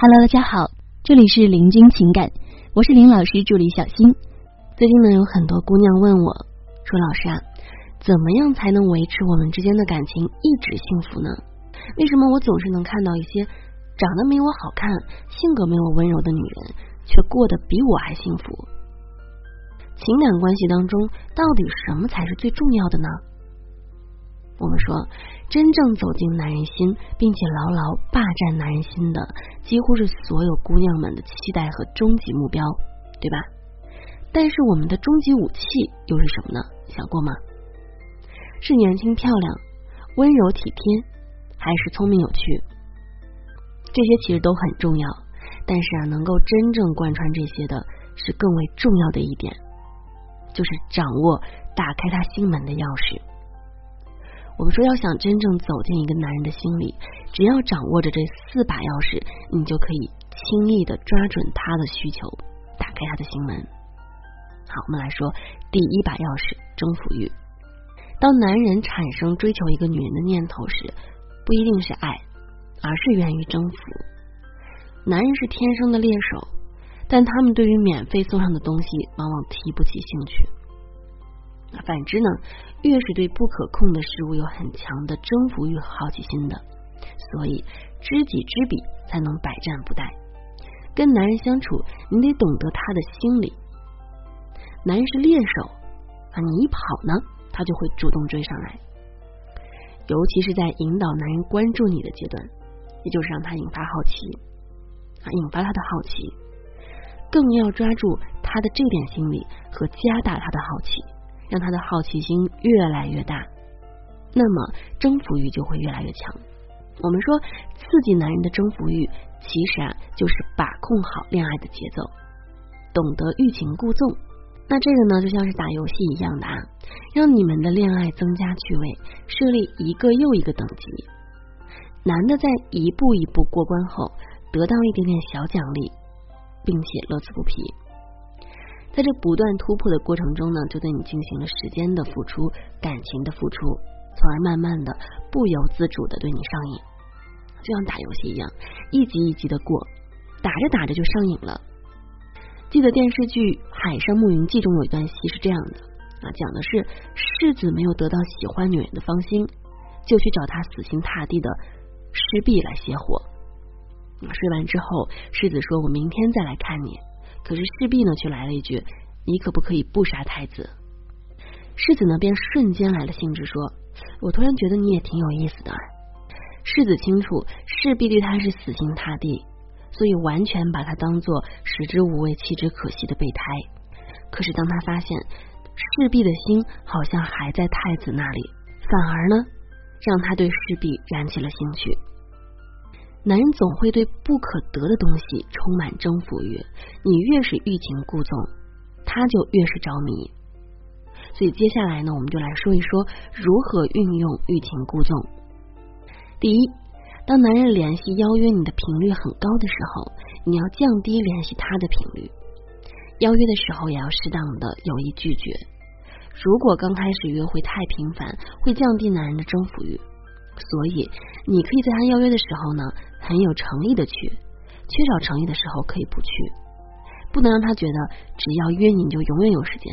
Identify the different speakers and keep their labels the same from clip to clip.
Speaker 1: Hello，大家好，这里是林君情感，我是林老师助理小新。最近呢，有很多姑娘问我，说老师啊，怎么样才能维持我们之间的感情一直幸福呢？为什么我总是能看到一些长得没我好看、性格没我温柔的女人，却过得比我还幸福？情感关系当中，到底什么才是最重要的呢？我们说，真正走进男人心，并且牢牢霸占男人心的，几乎是所有姑娘们的期待和终极目标，对吧？但是我们的终极武器又是什么呢？想过吗？是年轻漂亮、温柔体贴，还是聪明有趣？这些其实都很重要，但是啊，能够真正贯穿这些的，是更为重要的一点，就是掌握打开他心门的钥匙。我们说，要想真正走进一个男人的心里，只要掌握着这四把钥匙，你就可以轻易的抓准他的需求，打开他的心门。好，我们来说第一把钥匙——征服欲。当男人产生追求一个女人的念头时，不一定是爱，而是源于征服。男人是天生的猎手，但他们对于免费送上的东西，往往提不起兴趣。反之呢，越是对不可控的事物有很强的征服欲和好奇心的，所以知己知彼才能百战不殆。跟男人相处，你得懂得他的心理。男人是猎手啊，你一跑呢，他就会主动追上来。尤其是在引导男人关注你的阶段，也就是让他引发好奇啊，引发他的好奇，更要抓住他的这点心理和加大他的好奇。让他的好奇心越来越大，那么征服欲就会越来越强。我们说，刺激男人的征服欲，其实啊就是把控好恋爱的节奏，懂得欲擒故纵。那这个呢，就像是打游戏一样的啊，让你们的恋爱增加趣味，设立一个又一个等级。男的在一步一步过关后，得到一点点小奖励，并且乐此不疲。在这不断突破的过程中呢，就对你进行了时间的付出、感情的付出，从而慢慢的不由自主的对你上瘾，就像打游戏一样，一级一级的过，打着打着就上瘾了。记得电视剧《海上牧云记》中有一段戏是这样的啊，讲的是世子没有得到喜欢女人的芳心，就去找他死心塌地的师弟来泄火。睡完之后，世子说：“我明天再来看你。”可是势必呢，却来了一句：“你可不可以不杀太子？”世子呢，便瞬间来了兴致，说：“我突然觉得你也挺有意思的。”世子清楚势必对他是死心塌地，所以完全把他当做食之无味、弃之可惜的备胎。可是当他发现势必的心好像还在太子那里，反而呢，让他对势必燃起了兴趣。男人总会对不可得的东西充满征服欲，你越是欲擒故纵，他就越是着迷。所以接下来呢，我们就来说一说如何运用欲擒故纵。第一，当男人联系邀约你的频率很高的时候，你要降低联系他的频率。邀约的时候也要适当的有意拒绝。如果刚开始约会太频繁，会降低男人的征服欲。所以，你可以在他邀约的时候呢，很有诚意的去；缺少诚意的时候，可以不去。不能让他觉得只要约你你就永远有时间，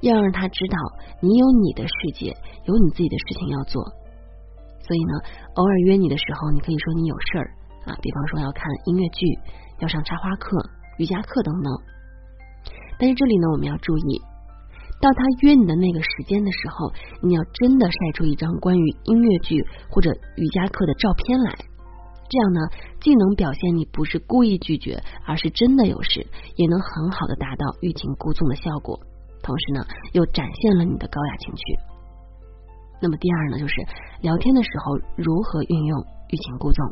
Speaker 1: 要让他知道你有你的世界，有你自己的事情要做。所以呢，偶尔约你的时候，你可以说你有事儿啊，比方说要看音乐剧、要上插花课、瑜伽课等等。但是这里呢，我们要注意。到他约你的那个时间的时候，你要真的晒出一张关于音乐剧或者瑜伽课的照片来，这样呢，既能表现你不是故意拒绝，而是真的有事，也能很好的达到欲擒故纵的效果，同时呢，又展现了你的高雅情趣。那么第二呢，就是聊天的时候如何运用欲擒故纵。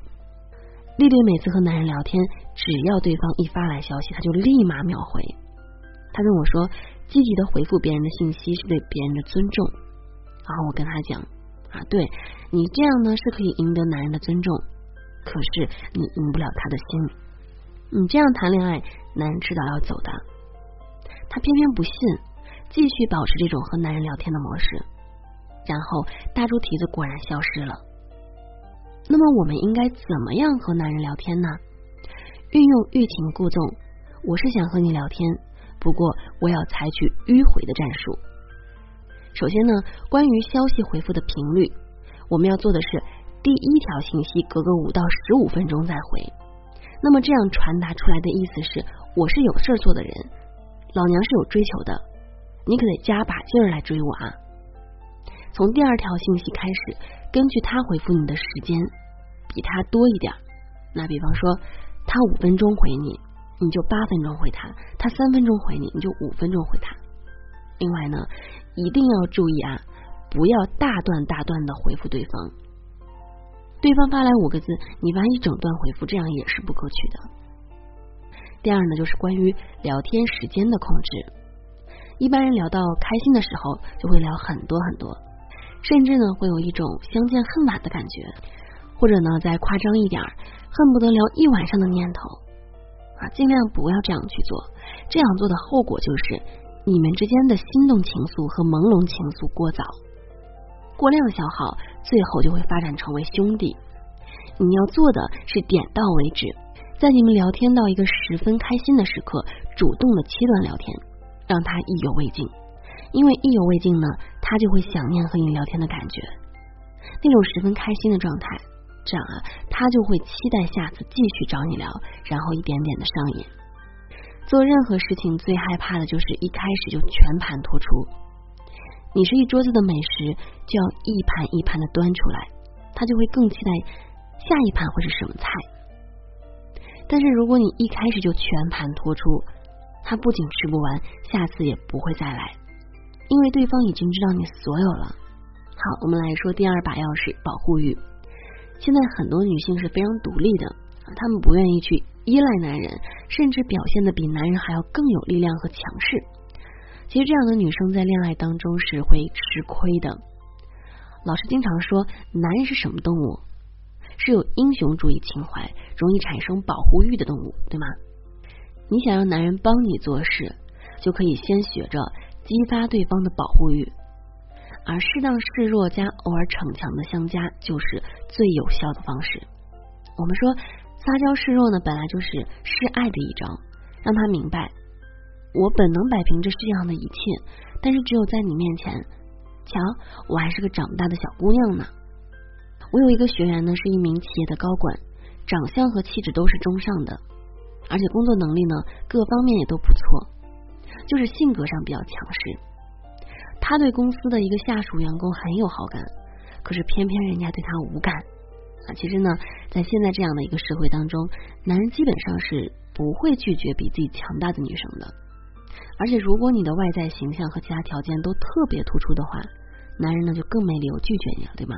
Speaker 1: 丽丽每次和男人聊天，只要对方一发来消息，他就立马秒回。他跟我说。积极的回复别人的信息是对别人的尊重，然后我跟他讲啊，对你这样呢是可以赢得男人的尊重，可是你赢不了他的心。你这样谈恋爱，男人迟早要走的。他偏偏不信，继续保持这种和男人聊天的模式，然后大猪蹄子果然消失了。那么我们应该怎么样和男人聊天呢？运用欲擒故纵，我是想和你聊天，不过我要采取迂回的战术。首先呢，关于消息回复的频率，我们要做的是第一条信息隔个五到十五分钟再回。那么这样传达出来的意思是，我是有事儿做的人，老娘是有追求的，你可得加把劲儿来追我啊！从第二条信息开始，根据他回复你的时间比他多一点，那比方说他五分钟回你，你就八分钟回他；他三分钟回你，你就五分钟回他。另外呢，一定要注意啊，不要大段大段的回复对方。对方发来五个字，你发一整段回复，这样也是不可取的。第二呢，就是关于聊天时间的控制。一般人聊到开心的时候，就会聊很多很多，甚至呢会有一种相见恨晚的感觉，或者呢再夸张一点，恨不得聊一晚上的念头啊！尽量不要这样去做，这样做的后果就是你们之间的心动情愫和朦胧情愫过早。过量消耗，最后就会发展成为兄弟。你要做的是点到为止，在你们聊天到一个十分开心的时刻，主动的切断聊天，让他意犹未尽。因为意犹未尽呢，他就会想念和你聊天的感觉，那种十分开心的状态。这样啊，他就会期待下次继续找你聊，然后一点点的上瘾。做任何事情最害怕的就是一开始就全盘托出。你是一桌子的美食，就要一盘一盘的端出来，他就会更期待下一盘会是什么菜。但是如果你一开始就全盘托出，他不仅吃不完，下次也不会再来，因为对方已经知道你所有了。好，我们来说第二把钥匙——保护欲。现在很多女性是非常独立的，她们不愿意去依赖男人，甚至表现的比男人还要更有力量和强势。其实这样的女生在恋爱当中是会吃亏的。老师经常说，男人是什么动物？是有英雄主义情怀、容易产生保护欲的动物，对吗？你想让男人帮你做事，就可以先学着激发对方的保护欲，而适当示弱加偶尔逞强的相加，就是最有效的方式。我们说撒娇示弱呢，本来就是示爱的一招，让他明白。我本能摆平这世界上的一切，但是只有在你面前，瞧，我还是个长大的小姑娘呢。我有一个学员呢，是一名企业的高管，长相和气质都是中上的，而且工作能力呢，各方面也都不错，就是性格上比较强势。他对公司的一个下属员工很有好感，可是偏偏人家对他无感啊。其实呢，在现在这样的一个社会当中，男人基本上是不会拒绝比自己强大的女生的。而且，如果你的外在形象和其他条件都特别突出的话，男人呢就更没理由拒绝你了，对吗？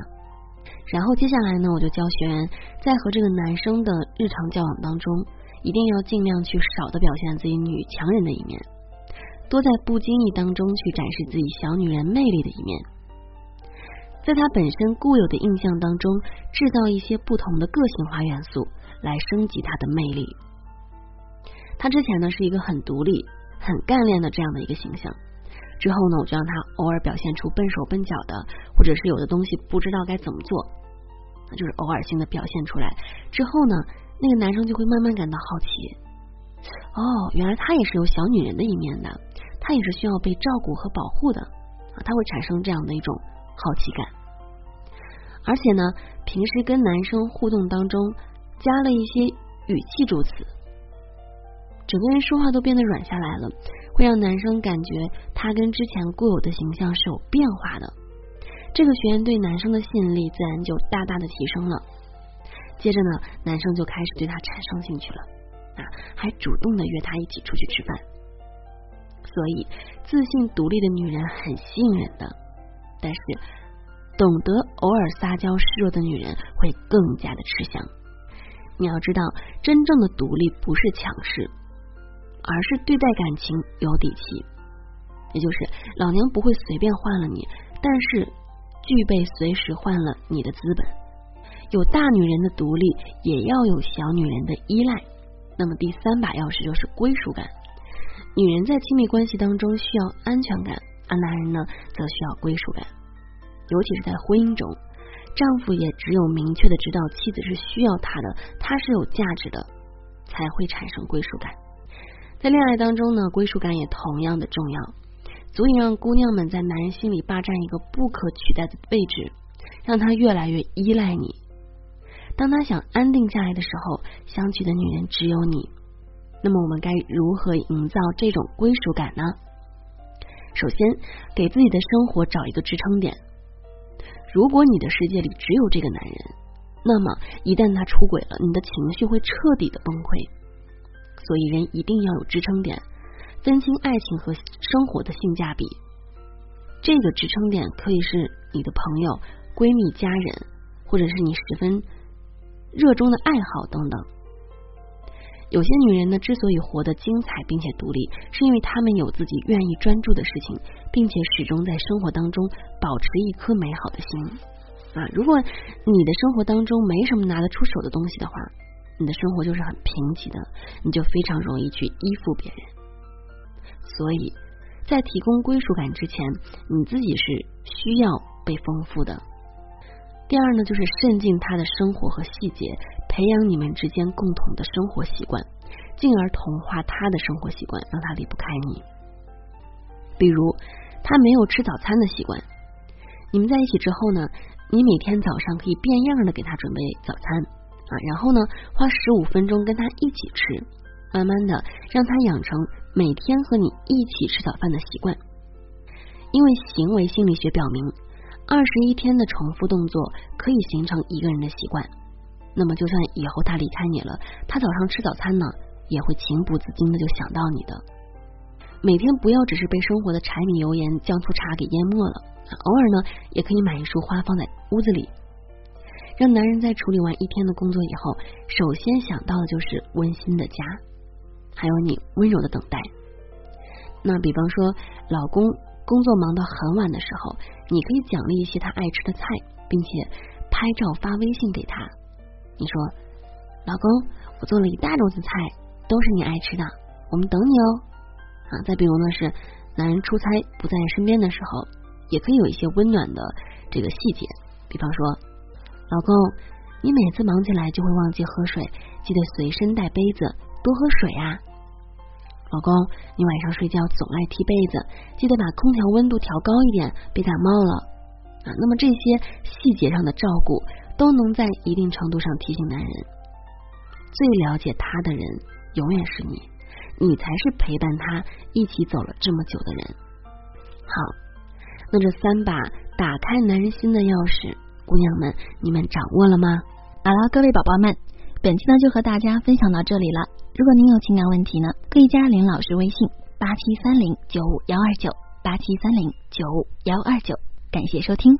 Speaker 1: 然后接下来呢，我就教学员在和这个男生的日常交往当中，一定要尽量去少的表现自己女强人的一面，多在不经意当中去展示自己小女人魅力的一面，在他本身固有的印象当中制造一些不同的个性化元素，来升级他的魅力。他之前呢是一个很独立。很干练的这样的一个形象，之后呢，我就让他偶尔表现出笨手笨脚的，或者是有的东西不知道该怎么做，就是偶尔性的表现出来。之后呢，那个男生就会慢慢感到好奇，哦，原来他也是有小女人的一面的，他也是需要被照顾和保护的啊，他会产生这样的一种好奇感。而且呢，平时跟男生互动当中加了一些语气助词。整个人说话都变得软下来了，会让男生感觉他跟之前固有的形象是有变化的。这个学员对男生的吸引力自然就大大的提升了。接着呢，男生就开始对他产生兴趣了，啊，还主动的约他一起出去吃饭。所以，自信独立的女人很吸引人的，但是懂得偶尔撒娇示弱的女人会更加的吃香。你要知道，真正的独立不是强势。而是对待感情有底气，也就是老娘不会随便换了你，但是具备随时换了你的资本。有大女人的独立，也要有小女人的依赖。那么第三把钥匙就是归属感。女人在亲密关系当中需要安全感，而男人呢则需要归属感。尤其是在婚姻中，丈夫也只有明确的知道妻子是需要他的，他是有价值的。才会产生归属感。在恋爱当中呢，归属感也同样的重要，足以让姑娘们在男人心里霸占一个不可取代的位置，让他越来越依赖你。当他想安定下来的时候，想娶的女人只有你。那么我们该如何营造这种归属感呢？首先，给自己的生活找一个支撑点。如果你的世界里只有这个男人，那么一旦他出轨了，你的情绪会彻底的崩溃。所以，人一定要有支撑点，分清爱情和生活的性价比。这个支撑点可以是你的朋友、闺蜜、家人，或者是你十分热衷的爱好等等。有些女人呢，之所以活得精彩并且独立，是因为她们有自己愿意专注的事情，并且始终在生活当中保持一颗美好的心啊。如果你的生活当中没什么拿得出手的东西的话，你的生活就是很贫瘠的，你就非常容易去依附别人。所以在提供归属感之前，你自己是需要被丰富的。第二呢，就是渗进他的生活和细节。培养你们之间共同的生活习惯，进而同化他的生活习惯，让他离不开你。比如，他没有吃早餐的习惯，你们在一起之后呢，你每天早上可以变样的给他准备早餐啊，然后呢，花十五分钟跟他一起吃，慢慢的让他养成每天和你一起吃早饭的习惯。因为行为心理学表明，二十一天的重复动作可以形成一个人的习惯。那么，就算以后他离开你了，他早上吃早餐呢，也会情不自禁的就想到你的。每天不要只是被生活的柴米油盐酱醋茶给淹没了，偶尔呢，也可以买一束花放在屋子里，让男人在处理完一天的工作以后，首先想到的就是温馨的家，还有你温柔的等待。那比方说，老公工作忙到很晚的时候，你可以奖励一些他爱吃的菜，并且拍照发微信给他。你说，老公，我做了一大桌子菜，都是你爱吃的，我们等你哦。啊，再比如呢，是男人出差不在身边的时候，也可以有一些温暖的这个细节，比方说，老公，你每次忙起来就会忘记喝水，记得随身带杯子，多喝水啊。老公，你晚上睡觉总爱踢被子，记得把空调温度调高一点，别感冒了啊。那么这些细节上的照顾。都能在一定程度上提醒男人，最了解他的人永远是你，你才是陪伴他一起走了这么久的人。好，那这三把打开男人心的钥匙，姑娘们，你们掌握了吗？
Speaker 2: 好了，各位宝宝们，本期呢就和大家分享到这里了。如果您有情感问题呢，可以加林老师微信八七三零九五幺二九八七三零九五幺二九，感谢收听。